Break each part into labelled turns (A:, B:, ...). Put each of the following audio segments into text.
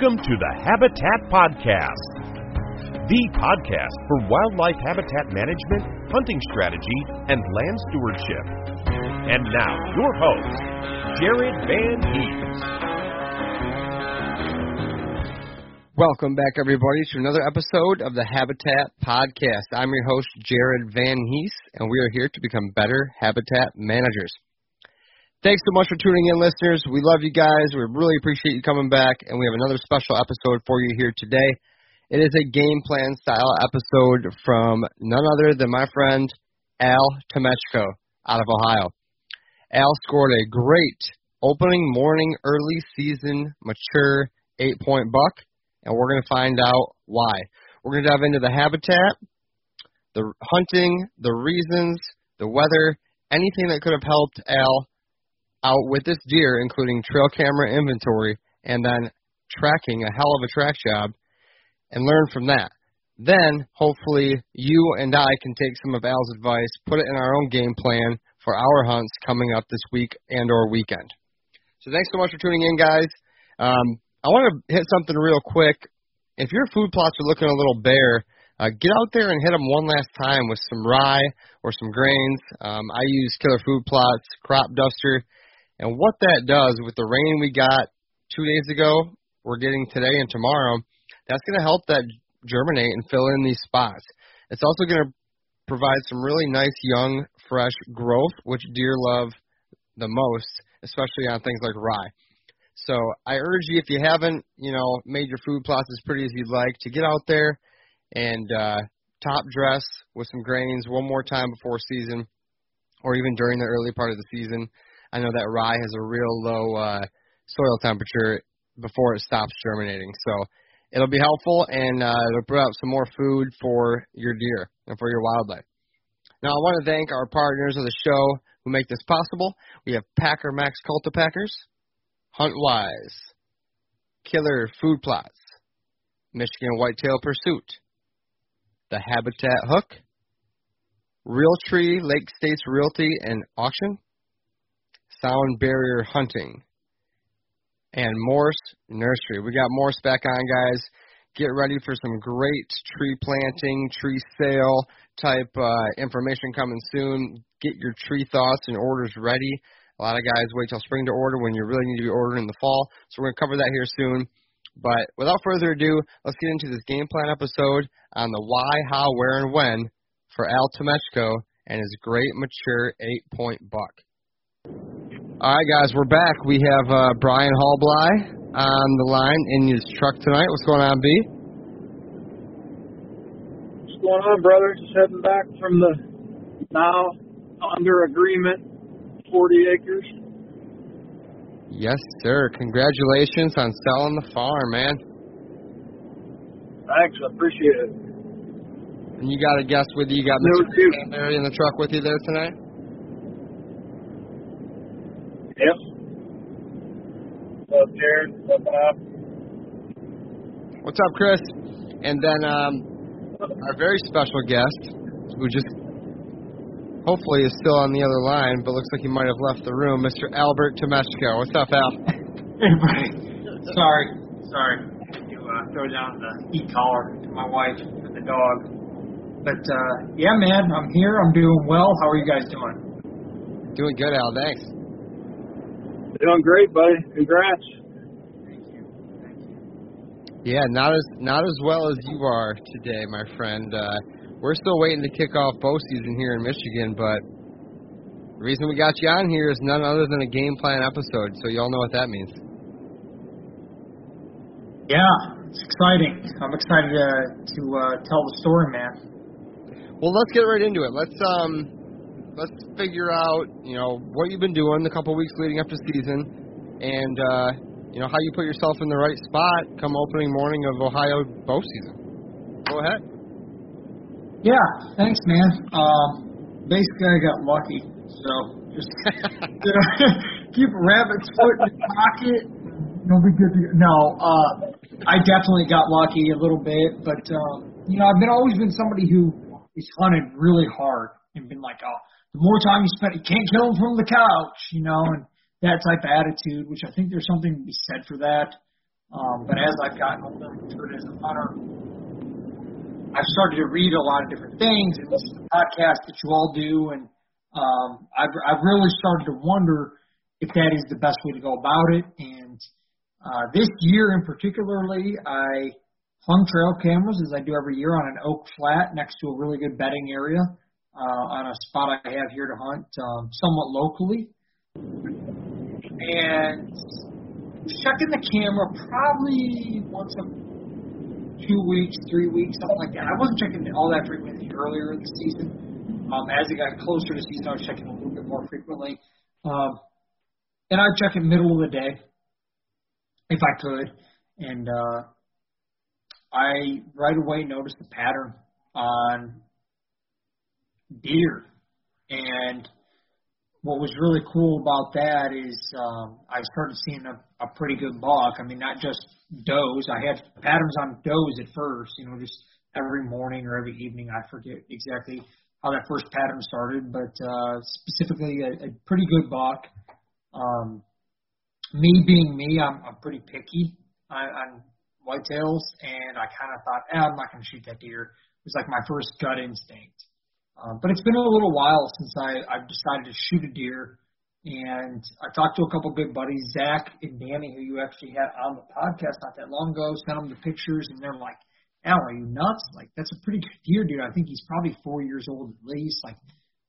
A: Welcome to the Habitat Podcast, the podcast for wildlife habitat management, hunting strategy, and land stewardship. And now, your host, Jared Van Hees.
B: Welcome back, everybody, to another episode of the Habitat Podcast. I'm your host, Jared Van Hees, and we are here to become better habitat managers. Thanks so much for tuning in, listeners. We love you guys. We really appreciate you coming back, and we have another special episode for you here today. It is a game plan style episode from none other than my friend Al Temechko out of Ohio. Al scored a great opening morning early season mature eight point buck, and we're going to find out why. We're going to dive into the habitat, the hunting, the reasons, the weather, anything that could have helped Al out with this deer, including trail camera inventory and then tracking a hell of a track job, and learn from that. Then, hopefully, you and I can take some of Al's advice, put it in our own game plan for our hunts coming up this week and or weekend. So thanks so much for tuning in, guys. Um, I want to hit something real quick. If your food plots are looking a little bare, uh, get out there and hit them one last time with some rye or some grains. Um, I use Killer Food Plots, Crop Duster, and what that does with the rain we got two days ago, we're getting today and tomorrow, that's going to help that germinate and fill in these spots. It's also going to provide some really nice young, fresh growth, which deer love the most, especially on things like rye. So I urge you, if you haven't, you know, made your food plots as pretty as you'd like, to get out there and uh, top dress with some grains one more time before season, or even during the early part of the season. I know that rye has a real low uh, soil temperature before it stops germinating, so it'll be helpful and uh, it'll put out some more food for your deer and for your wildlife. Now, I want to thank our partners of the show who make this possible. We have Packer Max Cultipackers, Huntwise, Killer Food Plots, Michigan Whitetail Pursuit, The Habitat Hook, Realtree Lake States Realty and Auction, Sound Barrier Hunting, and Morse Nursery. We got Morse back on, guys. Get ready for some great tree planting, tree sale type uh, information coming soon. Get your tree thoughts and orders ready. A lot of guys wait till spring to order when you really need to be ordering in the fall. So we're going to cover that here soon. But without further ado, let's get into this game plan episode on the why, how, where, and when for Al Temechko and his great mature eight point buck. All right, guys, we're back. We have uh, Brian Hallbly on the line in his truck tonight. What's going on, B?
C: What's going on, brother? Just heading back from the now under agreement 40 acres.
B: Yes, sir. Congratulations on selling the farm, man.
C: Thanks, I appreciate it.
B: And you got a guest with you. You got Mr. Cranberry in the truck with you there tonight?
C: Yep. What's up, Jared? What's up?
B: What's up, Chris? And then um, our very special guest, who just hopefully is still on the other line, but looks like he might have left the room, Mr. Albert Temechko. What's up, Al?
D: Hey, buddy. sorry, sorry. To uh, throw down the heat collar to my wife and the dog. But uh, yeah, man, I'm here. I'm doing well. How are you guys doing?
B: Doing good, Al. Thanks.
C: Doing great, buddy. Congrats.
D: Thank you. Thank you.
B: Yeah, not as not as well as you are today, my friend. Uh, we're still waiting to kick off bow season here in Michigan, but the reason we got you on here is none other than a game plan episode, so y'all know what that means.
D: Yeah, it's exciting. I'm excited to to uh, tell the story, man.
B: Well, let's get right into it. Let's um, let's figure out you know what you've been doing the couple weeks leading up to season, and uh, you know how you put yourself in the right spot come opening morning of Ohio bow season. Go ahead.
D: Yeah, thanks, man. Um, basically, I got lucky. So just you know, keep a rabbit's foot in your pocket. You'll be good to. No, uh, I definitely got lucky a little bit, but um, you know, I've been always been somebody who has hunted really hard and been like, oh, the more time you spend, you can't kill them from the couch, you know, and that type of attitude, which I think there's something to be said for that. Um, but as I've gotten older matured as a hunter, I've started to read a lot of different things and listen to podcasts that you all do, and um, I've I've really started to wonder if that is the best way to go about it. And uh, this year in particularly, I hung trail cameras as I do every year on an oak flat next to a really good bedding area uh, on a spot I have here to hunt um, somewhat locally. And checking the camera probably once a two weeks, three weeks, something like that. I wasn't checking all that frequently earlier in the season. Um, as it got closer to season, I was checking a little bit more frequently. Um, and I'd check it middle of the day if I could. And uh, I right away noticed a pattern on deer. And what was really cool about that is um, I started seeing a, a pretty good buck. I mean, not just does. I had patterns on does at first, you know, just every morning or every evening. I forget exactly how that first pattern started, but uh, specifically a, a pretty good buck. Um, me being me, I'm, I'm pretty picky on, on whitetails, and I kind of thought, eh, I'm not going to shoot that deer. It was like my first gut instinct. Um, but it's been a little while since I, I've decided to shoot a deer. And I talked to a couple good buddies, Zach and Danny, who you actually had on the podcast not that long ago, sent them the pictures, and they're like, Al, are you nuts? Like, that's a pretty good deer, dude. I think he's probably four years old at least. Like,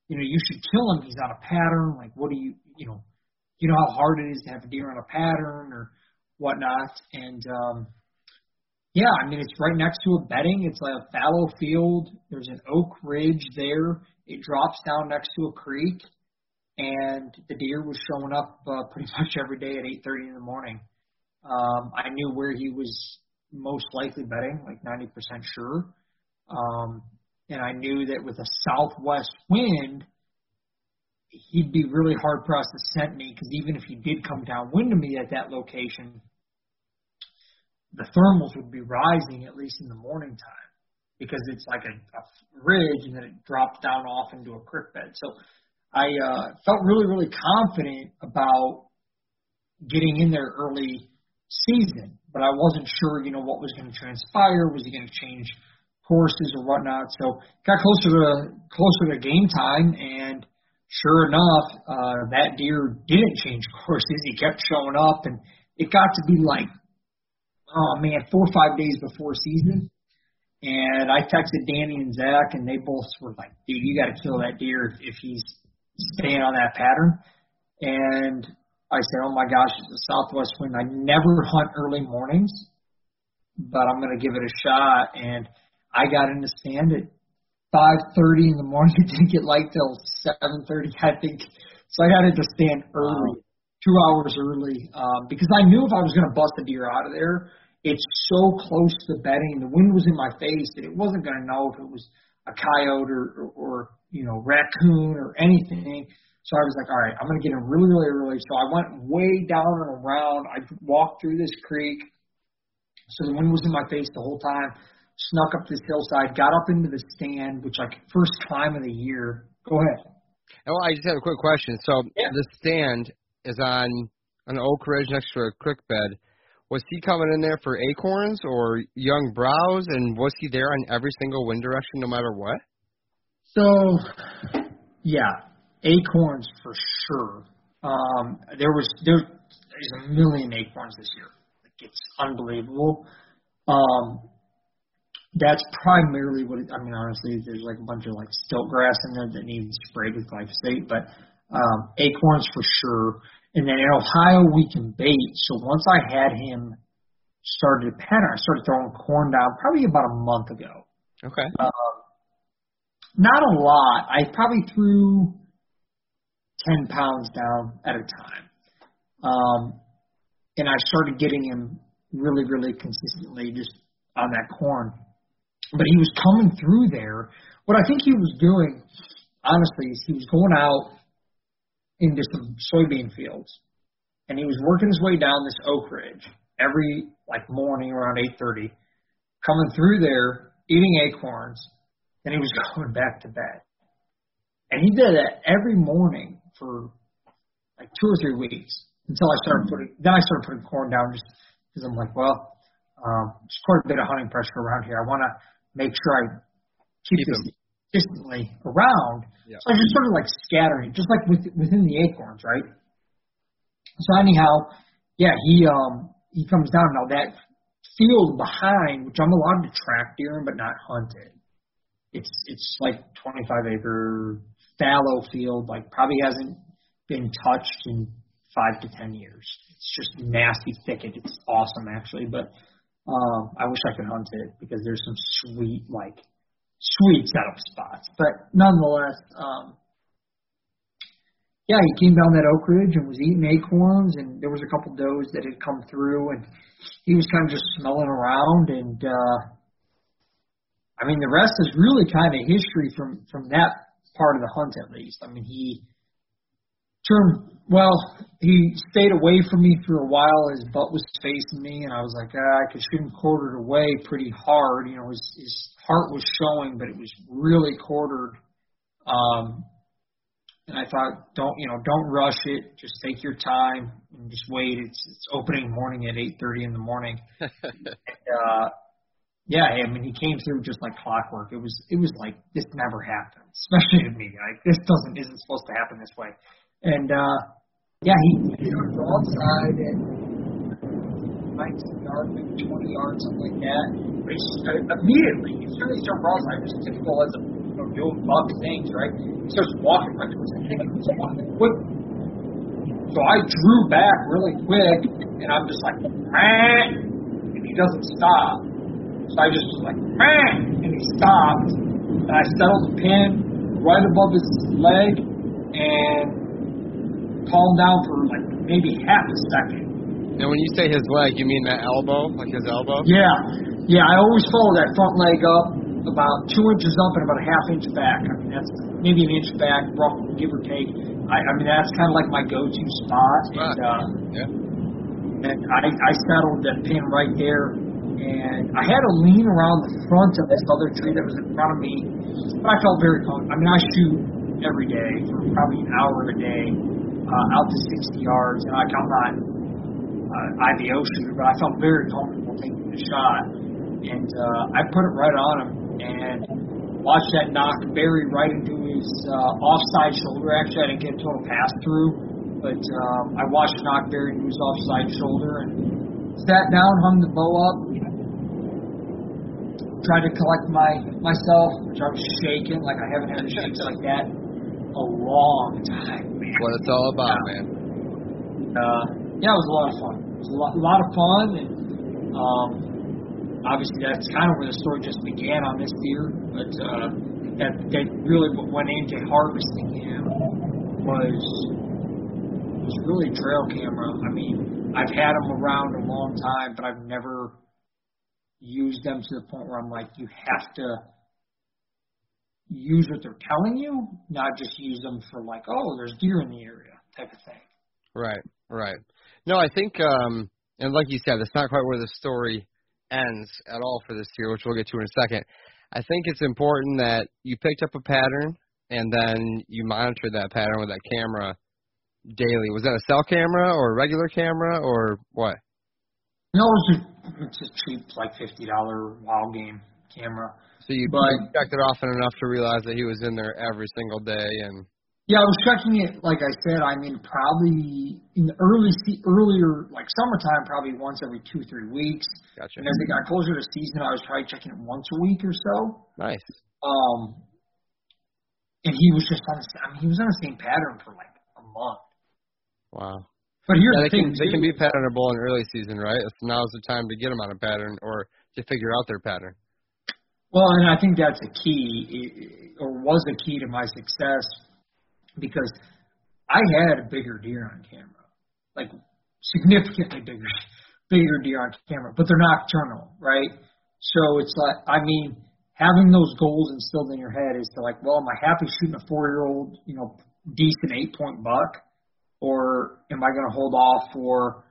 D: you know, you should kill him. He's on a pattern. Like, what do you, you know, you know how hard it is to have a deer on a pattern or whatnot. And, um, yeah, I mean, it's right next to a bedding. It's like a fallow field. There's an oak ridge there. It drops down next to a creek and the deer was showing up uh, pretty much every day at 8:30 in the morning. Um, I knew where he was most likely bedding, like 90% sure, um, and I knew that with a southwest wind, he'd be really hard pressed to scent me because even if he did come downwind to me at that location, the thermals would be rising at least in the morning time because it's like a, a ridge and then it drops down off into a creek bed. So I uh, felt really, really confident about getting in there early season, but I wasn't sure, you know, what was going to transpire. Was he going to change courses or whatnot? So got closer to closer to game time, and sure enough, uh, that deer didn't change courses. He kept showing up, and it got to be like, oh man, four or five days before season. And I texted Danny and Zach, and they both were like, "Dude, you got to kill that deer if, if he's staying on that pattern. And I said, oh my gosh, it's a southwest wind. I never hunt early mornings, but I'm going to give it a shot. And I got in the stand at 5:30 in the morning. It didn't get light till 7:30, I think. So I got into stand early, two hours early, um, because I knew if I was going to bust a deer out of there, it's so close to the bedding. The wind was in my face that it wasn't going to know if it was a coyote or, or, or you know raccoon or anything. So I was like, all right, I'm gonna get in really, really early. So I went way down and around. I walked through this creek, so the wind was in my face the whole time. Snuck up this hillside, got up into the stand, which like first time of the year. Go ahead.
B: Oh, I just have a quick question. So
D: Yeah.
B: the stand is on an oak ridge next to a creek bed. Was he coming in there for acorns or young browse, and was he there on every single wind direction, no matter what?
D: So, yeah, acorns for sure. Um, there was there, there's a million acorns this year. Like it's unbelievable. Um, that's primarily what it, I mean. Honestly, there's like a bunch of like stilt grass in there that needs sprayed with glyphosate, but um, acorns for sure. And then in Ohio, we can bait. So once I had him started to pattern, I started throwing corn down probably about a month ago.
B: Okay.
D: Um, not a lot. I probably threw 10 pounds down at a time. Um, and I started getting him really, really consistently just on that corn. But he was coming through there. What I think he was doing, honestly, is he was going out into some soybean fields, and he was working his way down this oak ridge every like morning around 8:30, coming through there, eating acorns, and he was going back to bed. And he did that every morning for like two or three weeks until I started putting. Then I started putting corn down just because I'm like, well, um, there's quite a bit of hunting pressure around here. I want to make sure I keep,
B: Keep
D: this. Consistently around.
B: Yeah.
D: So I just started like scattering, just like with, within the acorns, right? So anyhow, yeah, he um he comes down now that field behind, which I'm allowed to track deer in but not hunt it. It's it's like 25 acre fallow field, like probably hasn't been touched in five to ten years. It's just nasty thicket. It's awesome actually, but um I wish I could hunt it because there's some sweet like sweet setup spots. But nonetheless, um yeah, he came down that oak ridge and was eating acorns, and there was a couple does that had come through, and he was kind of just smelling around, and uh, I mean, the rest is really kind of history from from that part of the hunt, at least. I mean, he turned well, he stayed away from me for a while. His butt was facing me, and I was like, ah, I could shoot him quartered away pretty hard. You know, his his heart was showing, but it was really quartered. Um, and I thought, don't you know, don't rush it. Just take your time and just wait. It's it's opening morning at 8:30 in the morning. and, uh, yeah, I mean, he came through just like clockwork. It was it was like this never happened, especially to me. Like this doesn't isn't supposed to happen this way. And uh, yeah, he he was broadside at 19 yards, maybe 20 yards, something like that. But he uh, immediately, he started to jump broadside, just typical as a you know, doing buck things, right? He starts walking right towards. He was walking quick. So I drew back really quick, and I'm just like, "Meh," and he doesn't stop. So I just was like, "Meh," and he stopped, and I settled the pin right above his leg, and calmed down for like maybe half a second.
B: And when you say his leg, you mean that elbow, like his elbow?
D: Yeah, yeah. I always follow that front leg up about two inches up and about a half inch back. I mean, that's maybe an inch back, rough, give or take. I, I mean, that's kind of like my go-to spot. And, uh,
B: Yeah.
D: and I, I settled that pin right there. And I had to lean around the front of this other tree that was in front of me, but I felt very comfortable. I mean, I shoot every day for probably an hour a day, uh, out to 60 yards, and I'm not uh, IBO shooter, but I felt very comfortable taking the shot. And uh, I put it right on him and watched that nock bury right into his uh, offside shoulder. Actually, I didn't get a total pass through, but um, I watched the nock bury into his offside shoulder and sat down, hung the bow up, tried to collect my myself, which I was shaking like I haven't had a shake like that a long time. Man.
B: What it's all about, man.
D: Uh, yeah, it was a lot of fun. It was a lot, a lot of fun, and um, obviously that's kind of where the story just began on this deer. But uh, that that really what went into harvesting him was was really trail camera. I mean, I've had them around a long time, but I've never used them to the point where I'm like, you have to use what they're telling you, not just use them for like, oh, there's deer in the area type of thing.
B: Right, right. No, I think, um, and like you said, that's not quite where the story ends at all for this year, which we'll get to in a second. I think it's important that you picked up a pattern and then you monitor that pattern with that camera daily. Was that a cell camera or a regular camera or what?
D: No, it's just it's just cheap, like fifty dollar wild game camera.
B: So you,
D: But-
B: you checked it often enough to realize that he was in there every single day, and
D: Yeah, I was checking it. Like I said, I mean, probably in the early earlier, like summertime, probably once every two three weeks.
B: gotcha.
D: And as it got closer to season, I was probably checking it once a week or so.
B: Nice.
D: Um, and he was just on. the I mean, he was on the same pattern for like a month.
B: Wow.
D: But here's
B: Yeah,
D: the thing:
B: can they can be patternable in early season, right? So now's the time to get them on a pattern or to figure out their pattern.
D: Well, and I think that's a key, or was a key to my success, because I had a bigger deer on camera, like significantly bigger, bigger deer on camera, but they're nocturnal, right? So it's like, I mean, having those goals instilled in your head is to like, well, am I happy shooting a four-year-old, you know, decent eight-point buck, or am I going to hold off for,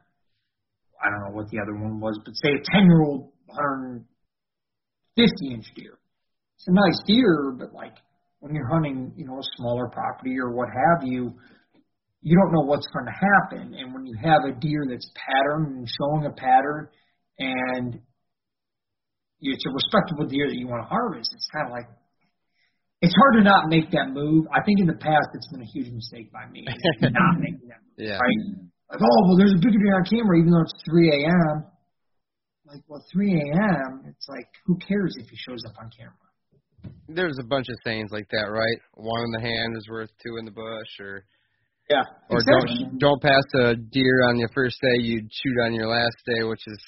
D: I don't know what the other one was, but say a ten-year-old 100 50 inch deer. It's a nice deer, but like when you're hunting, you know, a smaller property or what have you, you don't know what's going to happen. And when you have a deer that's patterned and showing a pattern and it's a respectable deer that you want to harvest, it's kind of like, it's hard to not make that move. I think in the past it's been a huge mistake by me not making that move.
B: Yeah.
D: Right? Like, oh, well, there's a bigger deer on camera even though it's 3 a.m. Like, well, 3 a.m., it's like, who cares if he shows up on camera?
B: There's a bunch of sayings like that, right? One in the hand is worth two in the bush, or
D: Yeah.
B: or
D: exactly.
B: don't don't pass a deer on your first day, you'd shoot on your last day, which is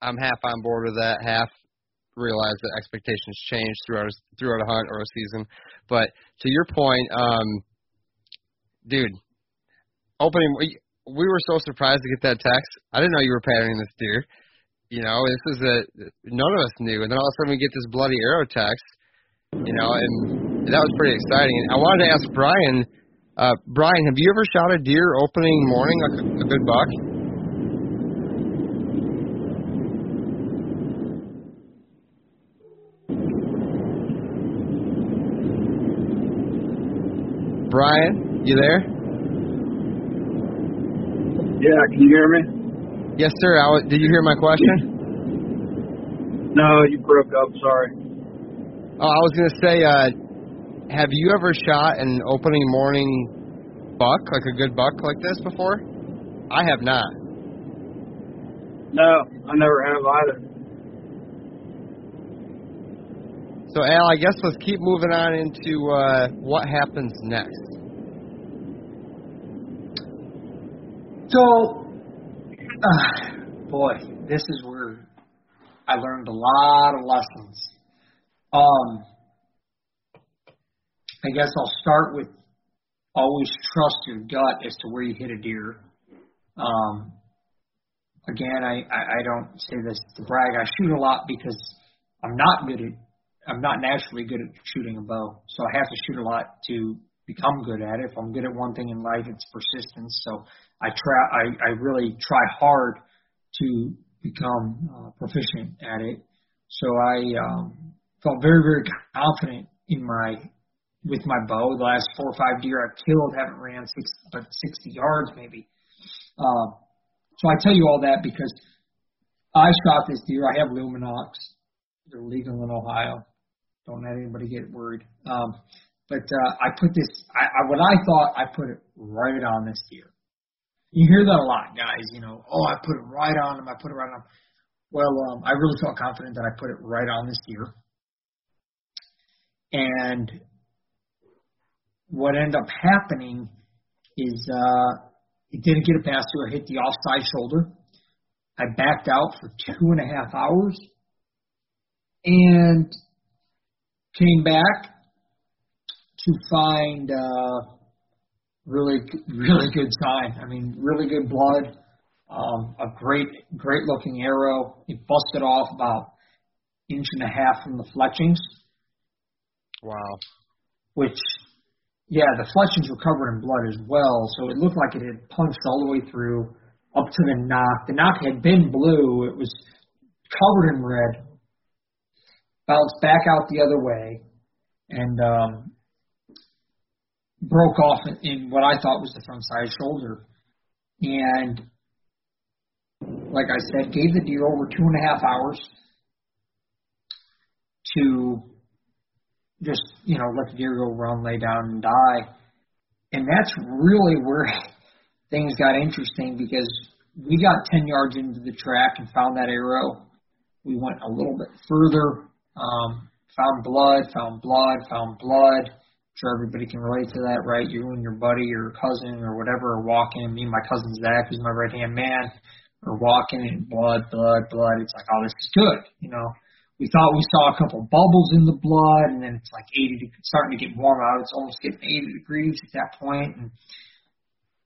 B: I'm half on board with that, half realize that expectations change throughout a, throughout a hunt or a season. But to your point, um, dude, opening we, we were so surprised to get that text. I didn't know you were patterning this deer. You know, this is a none of us knew, and then all of a sudden we get this bloody arrow text. You know, and that was pretty exciting. And I wanted to ask Brian, uh, Brian, have you ever shot a deer opening morning like a, a good buck? Brian, you there?
C: Yeah, can you hear me?
B: Yes, sir. I w- did you hear my question?
C: No, you broke up. Sorry.
B: Oh, I was gonna say, uh, have you ever shot an opening morning buck, like a good buck like this before? I have not.
C: No, I never have either.
B: So, Al, I guess let's keep moving on into uh, what happens next.
D: So, uh, boy, this is where I learned a lot of lessons. Um, I guess I'll start with always trust your gut as to where you hit a deer. Um, again, I, I, I don't say this to brag. I shoot a lot because I'm not good at, I'm not naturally good at shooting a bow. So I have to shoot a lot to become good at it. If I'm good at one thing in life, it's persistence. So I try, I, I really try hard to become uh, proficient at it. So I um, felt very, very confident in my with my bow. The last four or five deer I've killed haven't ran six, but 60 yards maybe. Um, so I tell you all that because I shot this deer. I have Lumenoks. They're legal in Ohio. Don't let anybody get worried. Um, but uh, I put this. I, I what I thought I put it right on this deer. You hear that a lot, guys. You know, oh, I put it right on him. I put it right on him. Well, um, I really felt confident that I put it right on this deer. And what ended up happening is uh, it didn't get a pass through. I hit the offside shoulder. I backed out for two and a half hours and came back to find uh, really, really good sign. I mean, really good blood. Um, a great, great looking arrow. It busted off about inch and a half from the fletchings,
B: Wow.
D: which, yeah, the fletchings were covered in blood as well. So it looked like it had punched all the way through up to the nock. The nock had been blue. It was covered in red. Bounced back out the other way, and um, broke off in, what I thought was the front side shoulder. And like I said, gave the deer over two and a half hours to just, you know, let the deer go run, lay down, and die. And that's really where things got interesting because we got 10 yards into the track and found that arrow. We went a little bit further, um, found blood, found blood, found blood. Sure everybody can relate to that, right? You and your buddy or cousin or whatever are walking. Me and my cousin Zach, who's my right hand man, are walking and blood, blood, blood. It's like, oh, this is good, you know we thought we saw a couple bubbles in the blood, and then it's like 80, starting to get warm out. It's almost getting 80 degrees at that point, and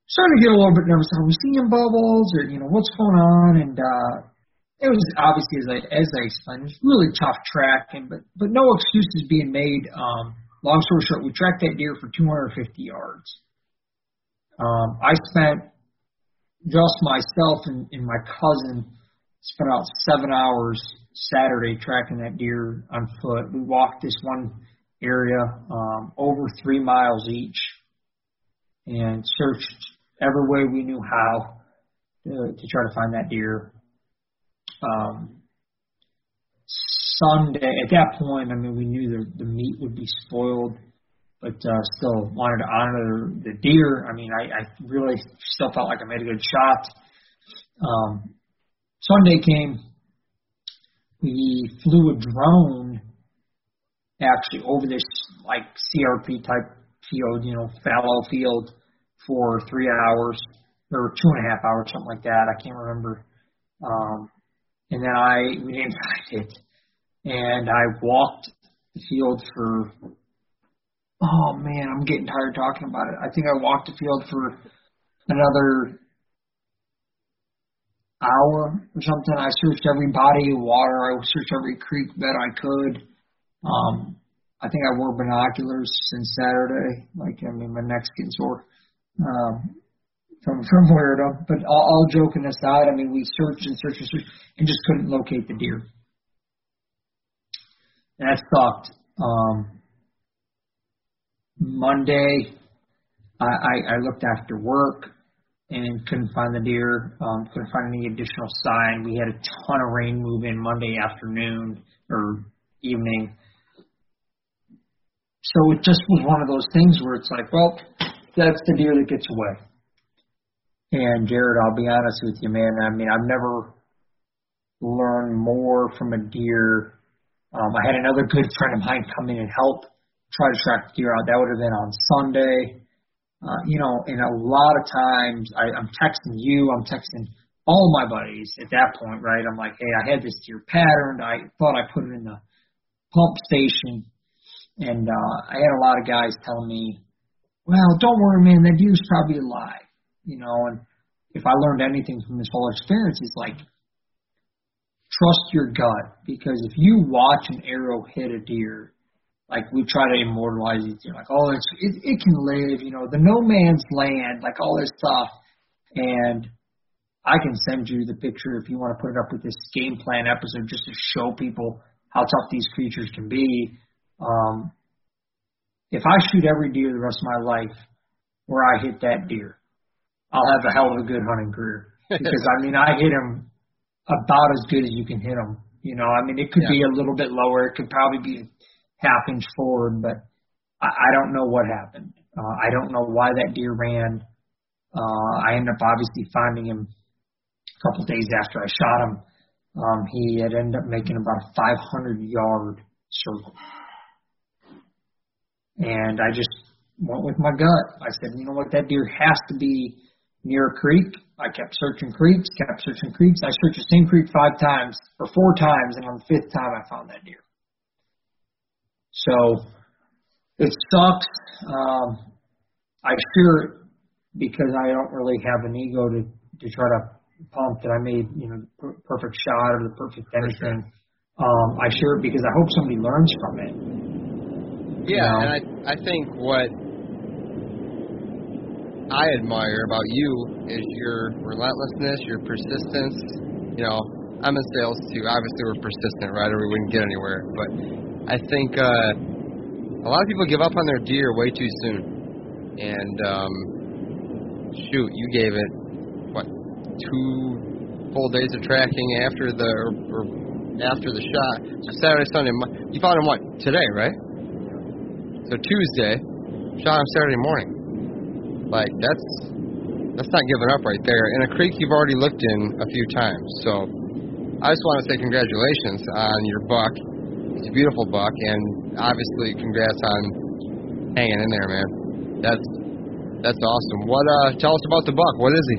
D: starting to get a little bit nervous. Are we seeing bubbles, or you know what's going on? And uh, it was obviously as I as I explained, it was really tough tracking, but but no excuses being made. Um, long story short, we tracked that deer for 250 yards. Um, I spent just myself and, and my cousin spent about seven hours Saturday tracking that deer on foot. We walked this one area um, over three miles each and searched every way we knew how to, to try to find that deer. Um, Sunday, at that point, I mean, we knew the, the meat would be spoiled, but uh, still wanted to honor the deer. I mean, I, I really still felt like I made a good shot. Um, Sunday came, we flew a drone actually over this like CRP type field, you know, fallow field for three hours or two and a half hours, something like that. I can't remember. Um, and then I we didn't find it, and I walked the field for. Oh man, I'm getting tired talking about it. I think I walked the field for another hour or something. I searched every body of water. I searched every creek bed I could. Um, I think I wore binoculars since Saturday. Like, I mean, my neck's getting sore um, from from wearing them. But all, all joking aside, I mean, we searched and searched and searched and just couldn't locate the deer. And that sucked. Um, Monday, I, I, I looked after work and couldn't find the deer. Um, couldn't find any additional sign. We had a ton of rain move in Monday afternoon or evening. So it just was one of those things where it's like, well, that's the deer that gets away. And Jared, I'll be honest with you, man. I mean, I've never learned more from a deer. Um, I had another good friend of mine come in and help try to track the deer out. That would have been on Sunday. Uh, you know, and a lot of times I, I'm texting you, I'm texting all my buddies at that point, right? I'm like, hey, I had this deer patterned. I thought I put it in the pump station. And uh, I had a lot of guys telling me, well, don't worry, man, that deer's probably alive. You know, and if I learned anything from this whole experience, it's like, trust your gut. Because if you watch an arrow hit a deer, like we try to immortalize it, you know, like oh it's it, it can live, you know, the no man's land, like all this stuff. And I can send you the picture if you want to put it up with this game plan episode just to show people how tough these creatures can be. Um, if I shoot every deer the rest of my life where I hit that deer, I'll have a hell of a good hunting career. Because I mean, I hit them about as good as you can hit them. You know, I mean, it could yeah. be a little bit lower. It could probably be half inch forward, but I, I don't know what happened. Uh, I don't know why that deer ran. Uh, I ended up obviously finding him a couple days after I shot him. Um, he had ended up making about a 500 yard circle. And I just went with my gut. I said, you know what, that deer has to be near a creek. I kept searching creeks, kept searching creeks. I searched the same creek five times or four times, and on the fifth time I found that deer. So it sucks. Um, I fear because I don't really have an ego to to try to pump that I made you know per- perfect shot or the perfect anything. Um, I share it because I hope somebody learns from it.
B: Yeah, you know? and I I think what I admire about you is your relentlessness, your persistence. You know, I'm in sales too. Obviously, we're persistent, right, or we wouldn't get anywhere. But I think uh, a lot of people give up on their deer way too soon. And um, shoot, you gave it what two full days of tracking after the or, or after the shot. So Saturday, Sunday, you found him what today, right? So Tuesday, shot him Saturday morning. Like that's that's not giving up right there. In a creek you've already looked in a few times. So I just want to say congratulations on your buck. It's a beautiful buck, and obviously congrats on hanging in there, man. That's that's awesome. What uh tell us about the buck. What is he?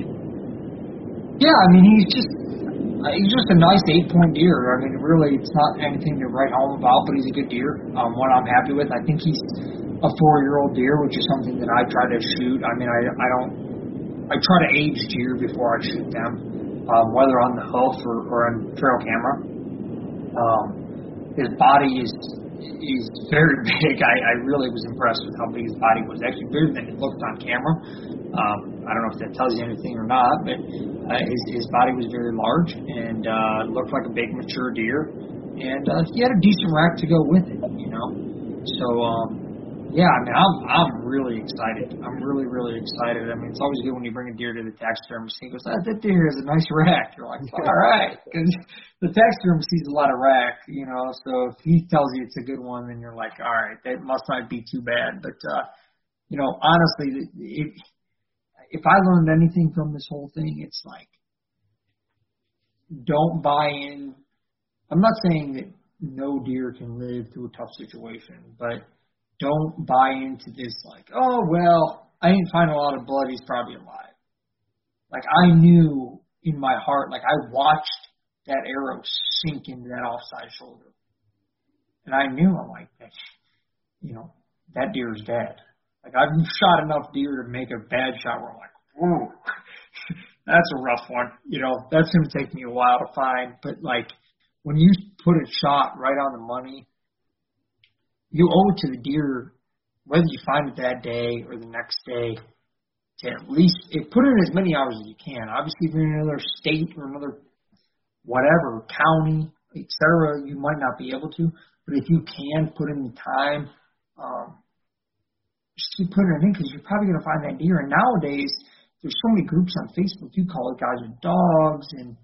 D: Yeah, I mean he's just uh, he's just a nice eight point deer. I mean really it's not anything to write home about, but he's a good deer. Um one I'm happy with. I think he's a four year old deer, which is something that I try to shoot. I mean I I don't I try to age deer before I shoot them. Um, whether on the hoof or, or on trail camera. Um his body is he's very big. I, I really was impressed with how big his body was. Actually bigger than it looked on camera. Um, I don't know if that tells you anything or not, but uh, his his body was very large and uh, looked like a big mature deer, and uh, he had a decent rack to go with it. You know, so um, yeah, I mean, I'm I'm really excited. I'm really really excited. I mean, it's always good when you bring a deer to the taxidermist. He goes, ah, "That deer has a nice rack." You're like, "All right," because the taxidermist sees a lot of rack, you know. So if he tells you it's a good one, then you're like, "All right, that must not be too bad." But uh, you know, honestly, it, if I learned anything from this whole thing, it's like, don't buy in. I'm not saying that no deer can live through a tough situation, but don't buy into this like, oh well, I didn't find a lot of blood, he's probably alive. Like I knew in my heart, like I watched that arrow sink into that offside shoulder. And I knew I'm like, you know, that deer is dead. Like I've shot enough deer to make a bad shot where I'm like, ooh, that's a rough one. You know, that's gonna take me a while to find. But like when you put a shot right on the money, you owe to the deer, whether you find it that day or the next day, to at least it, put in as many hours as you can. Obviously, if you're in another state or another whatever county, etc., you might not be able to. But if you can put in the time, um, just keep putting it in because you're probably going to find that deer. And nowadays, there's so many groups on Facebook. You call it guys with dogs and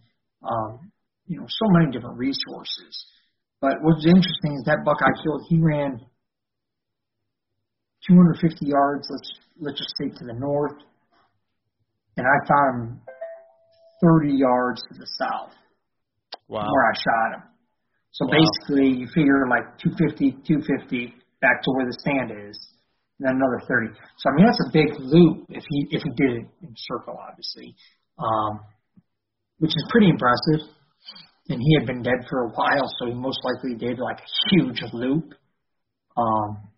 D: um, you know so many different resources. But what's interesting is that buck I killed, he ran 250 yards. Let's let's just say to the north, and I found him 30 yards to the south.
B: Wow.
D: Where I shot him. So
B: Wow.
D: basically, you figure like 250, 250 back to where the stand is, and then another 30. So I mean that's a big loop if he if he did it in circle, obviously, um, which is pretty impressive. And he had been dead for a while, so he most likely did like a huge loop. Um,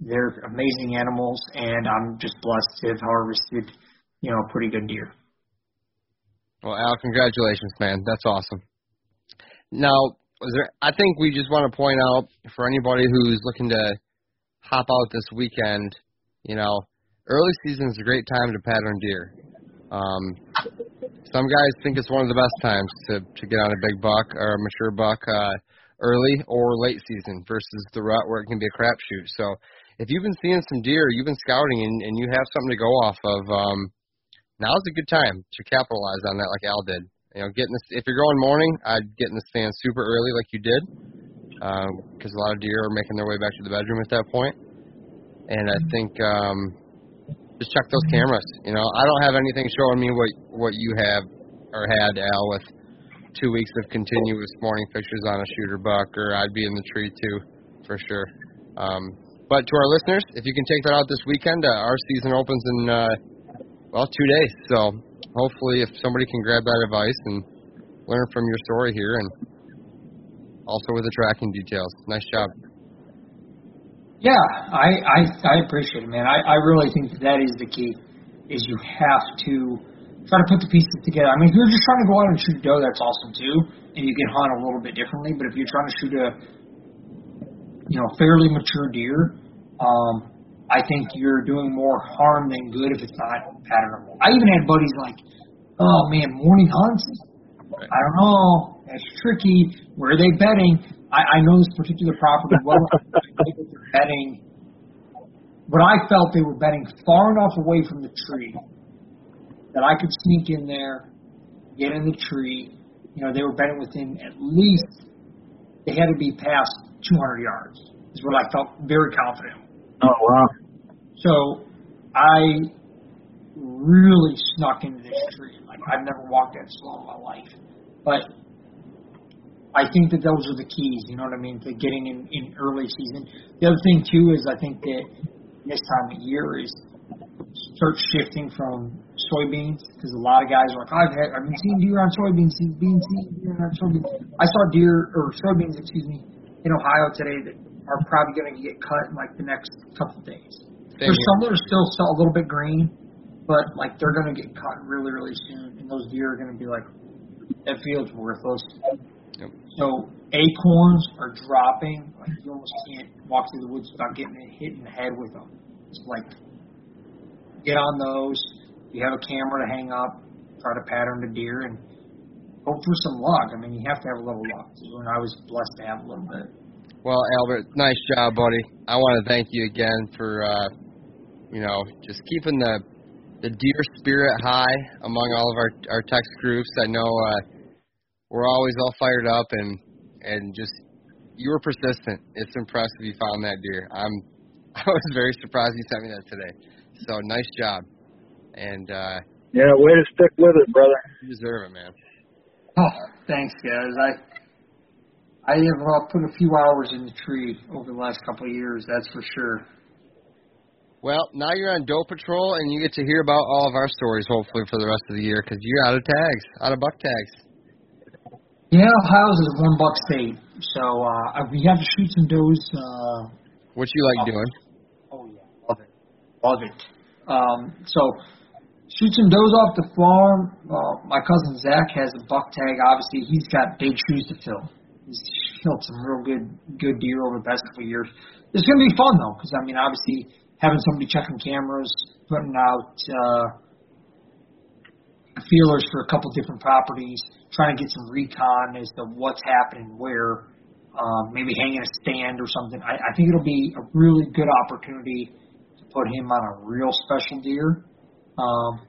D: they're amazing animals, and I'm just blessed to have harvested, you know, a pretty good deer.
B: Well, Al, congratulations, man. That's awesome. Now, was there? I think we just want to point out for anybody who's looking to hop out this weekend. You know, early season is a great time to pattern deer. Um, some guys think it's one of the best times to to get on a big buck or a mature buck uh, early or late season versus the rut where it can be a crapshoot. So, if you've been seeing some deer, you've been scouting, and, and you have something to go off of. Um, now's a good time to capitalize on that, like Al did. You know, getting this, if you're going morning, I'd get in the stand super early, like you did, because a lot of deer are making their way back to the bedroom at that point. And I think um, just check those cameras. You know, I don't have anything showing me what what you have or had, Al, with two weeks of continuous morning pictures on a shooter buck, or I'd be in the tree too, for sure. Um, but to our listeners, if you can take that out this weekend, uh, our season opens in uh, well two days. So hopefully, if somebody can grab that advice and learn from your story here, and also with the tracking details. Nice job.
D: Yeah, I, I I appreciate it, man. I, I really think that, that is the key. Is you have to try to put the pieces together. I mean, if you're just trying to go out and shoot a doe, that's awesome too, and you can hunt a little bit differently. But if you're trying to shoot a you know fairly mature deer, um, I think you're doing more harm than good if it's not patternable. I even had buddies like, oh man, morning hunts. I don't know. That's tricky. Where are they betting? I, I know this particular property well. I they're betting, but I felt they were betting far enough away from the tree that I could sneak in there get in the tree. You know, they were bedding within at least they had to be past 200 yards. Is what I felt very confident.
C: Oh wow.
D: So I really snuck into this tree. Like I've never walked that slow in my life, but I think that those are the keys. You know what I mean to getting in in early season. The other thing too is I think that this time of year is start shifting from soybeans because a lot of guys are like I've had I've been seeing deer on soybeans, being seen deer on soybeans. I saw deer or soybeans, excuse me, in Ohio today that are probably going to get cut in like the next couple of days.
B: Same
D: There's
B: here.
D: some that are still still a little bit green, but like they're going to get cut really really soon, and those deer are going to be like that field's worthless.
B: Yep.
D: So acorns are dropping. Like you almost can't walk through the woods without getting hit in the head with them. It's like get on those. You have a camera to hang up, try to pattern the deer, and hope for some luck. I mean, you have to have a little luck. And I was blessed to have a little bit.
B: Well, Albert, nice job, buddy. I want to thank you again for, uh, you know, just keeping the the deer spirit high among all of our our text groups. I know uh, we're always all fired up and and just you were persistent. It's impressive you found that deer. I'm I was very surprised you sent me that today. So nice job, and uh,
C: Yeah, way to stick with it, brother.
B: you deserve it, man.
D: Oh, thanks, guys. I I have uh, put a few hours in the tree over the last couple of years. That's for sure.
B: Well, now you're on doe patrol, and you get to hear about all of our stories, hopefully, for the rest of the year, because you're out of tags, out of buck tags.
D: Yeah, Ohio's is a one buck state, so uh, we have to shoot some does. Uh,
B: What you like doing?
D: Oh yeah, love it, love it. Um, so shoot some does off the farm. Uh, my cousin Zach has a buck tag. Obviously, he's got big shoes to fill. He's killed some real good good deer over the past couple of years. It's gonna be fun though, because I mean, obviously having somebody checking cameras, putting out uh, feelers for a couple different properties, trying to get some recon as to what's happening where. Um, maybe hanging a stand or something. I, I think it'll be a really good opportunity to put him on a real special deer. Um,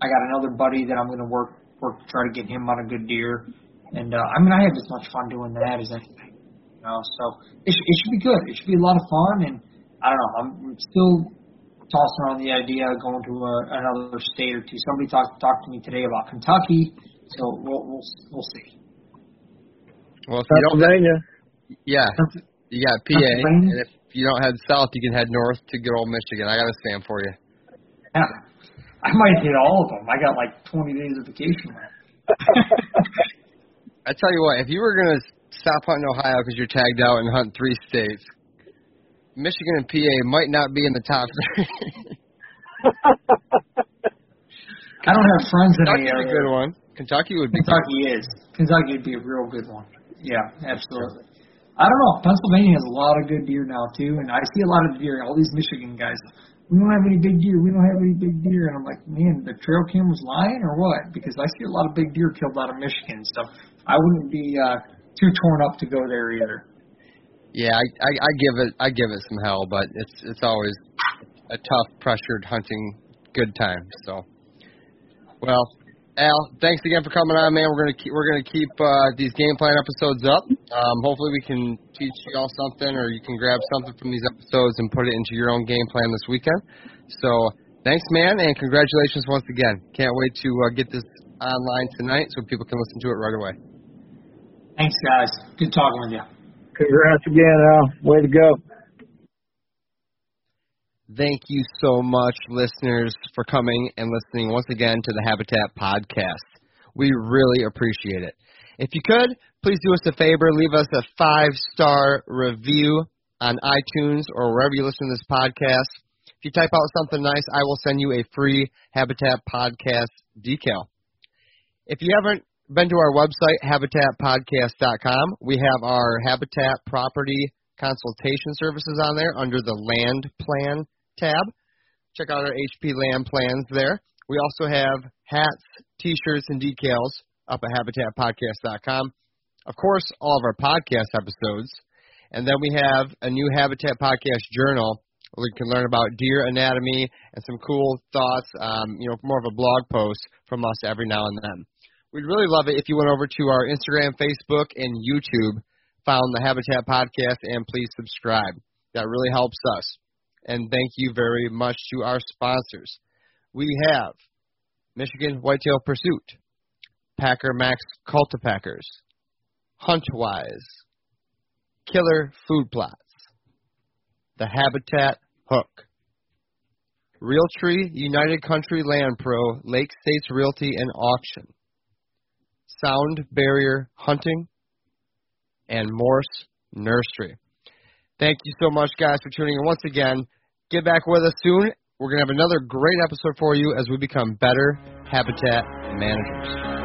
D: I got another buddy that I'm going to work work to try to get him on a good deer, and uh, I mean I have as much fun doing that as anything. You know, so it, sh- it should be good. It should be a lot of fun, and I don't know. I'm still tossing around the idea of going to a, another state or two. Somebody talked talked to me today about Kentucky, so we'll we'll we'll see.
B: Well, if you don't, yeah, you got PA,
D: Pennsylvania?
B: and if you don't head south, you can head north to good old Michigan. I got a stand for you.
D: Yeah, I might hit all of them. I got like 20 days of vacation left.
B: I tell you what, if you were gonna stop hunting Ohio because you're tagged out and hunt three states, Michigan and PA might not be in the top three.
D: I don't have friends in the
B: Kentucky's a good one. Kentucky would be.
D: Kentucky is. Kentucky would be a real good one. Yeah, absolutely. I don't know. Pennsylvania has a lot of good deer now too, and I see a lot of deer. All these Michigan guys, we don't have any big deer. We don't have any big deer, and I'm like, man, the trail camera's lying or what? Because I see a lot of big deer killed out of Michigan, so I wouldn't be uh, too torn up to go there either.
B: Yeah, I, I I give it I give it some hell, but it's it's always a tough, pressured hunting good time. So, well, Al, thanks again for coming on, man. We're gonna keep we're gonna keep uh, these game plan episodes up. Um, hopefully, we can teach you all something, or you can grab something from these episodes and put it into your own game plan this weekend. So, thanks, man, and congratulations once again. Can't wait to uh, get this online tonight so people can listen to it right away.
D: Thanks, guys. Good talking with you.
C: Congrats again, Al. Way to go.
B: Thank you so much, listeners, for coming and listening once again to the Habitat Podcast. We really appreciate it. If you could, please do us a favor, leave us a five star review on iTunes or wherever you listen to this podcast. If you type out something nice, I will send you a free Habitat Podcast decal. If you haven't been to our website, habitatpodcast.com, we have our Habitat Property consultation services on there under the Land Plan tab. Check out our HP Land Plans there. We also have hats, t-shirts, and decals up at habitatpodcast.com. Of course, all of our podcast episodes. And then we have a new Habitat Podcast journal where you can learn about deer anatomy and some cool thoughts, um, you know, more of a blog post from us every now and then. We'd really love it if you went over to our Instagram, Facebook, and YouTube, found the Habitat Podcast, and please subscribe. That really helps us. And thank you very much to our sponsors. We have Michigan Whitetail Pursuit, Packer Max Cultipackers, Huntwise, Killer Food Plots, The Habitat Hook, Realtree United Country Land Pro, Lake States Realty and Auction, Sound Barrier Hunting, and Morse Nursery. Thank you so much, guys, for tuning in once again. Get back with us soon. We're going to have another great episode for you as we become better habitat managers.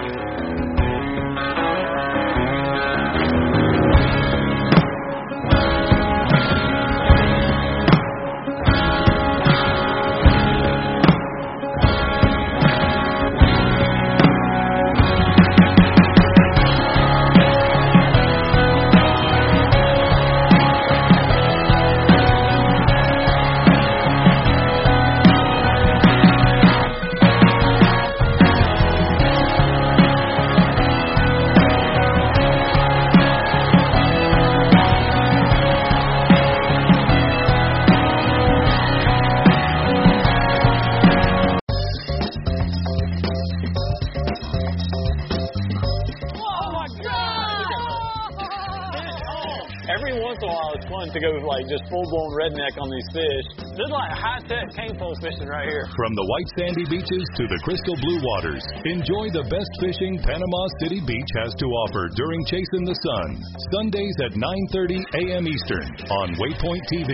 E: Redneck on these fish. This is like high tech cane pole fishing right here.
F: From the white sandy beaches to the crystal blue waters, enjoy the best fishing Panama City Beach has to offer during Chasing the Sun. Sundays at 9:30 a.m. Eastern on Waypoint TV,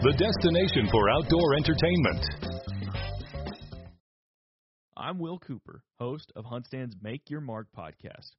F: the destination for outdoor entertainment.
G: I'm Will Cooper, host of HuntStand's Make Your Mark podcast.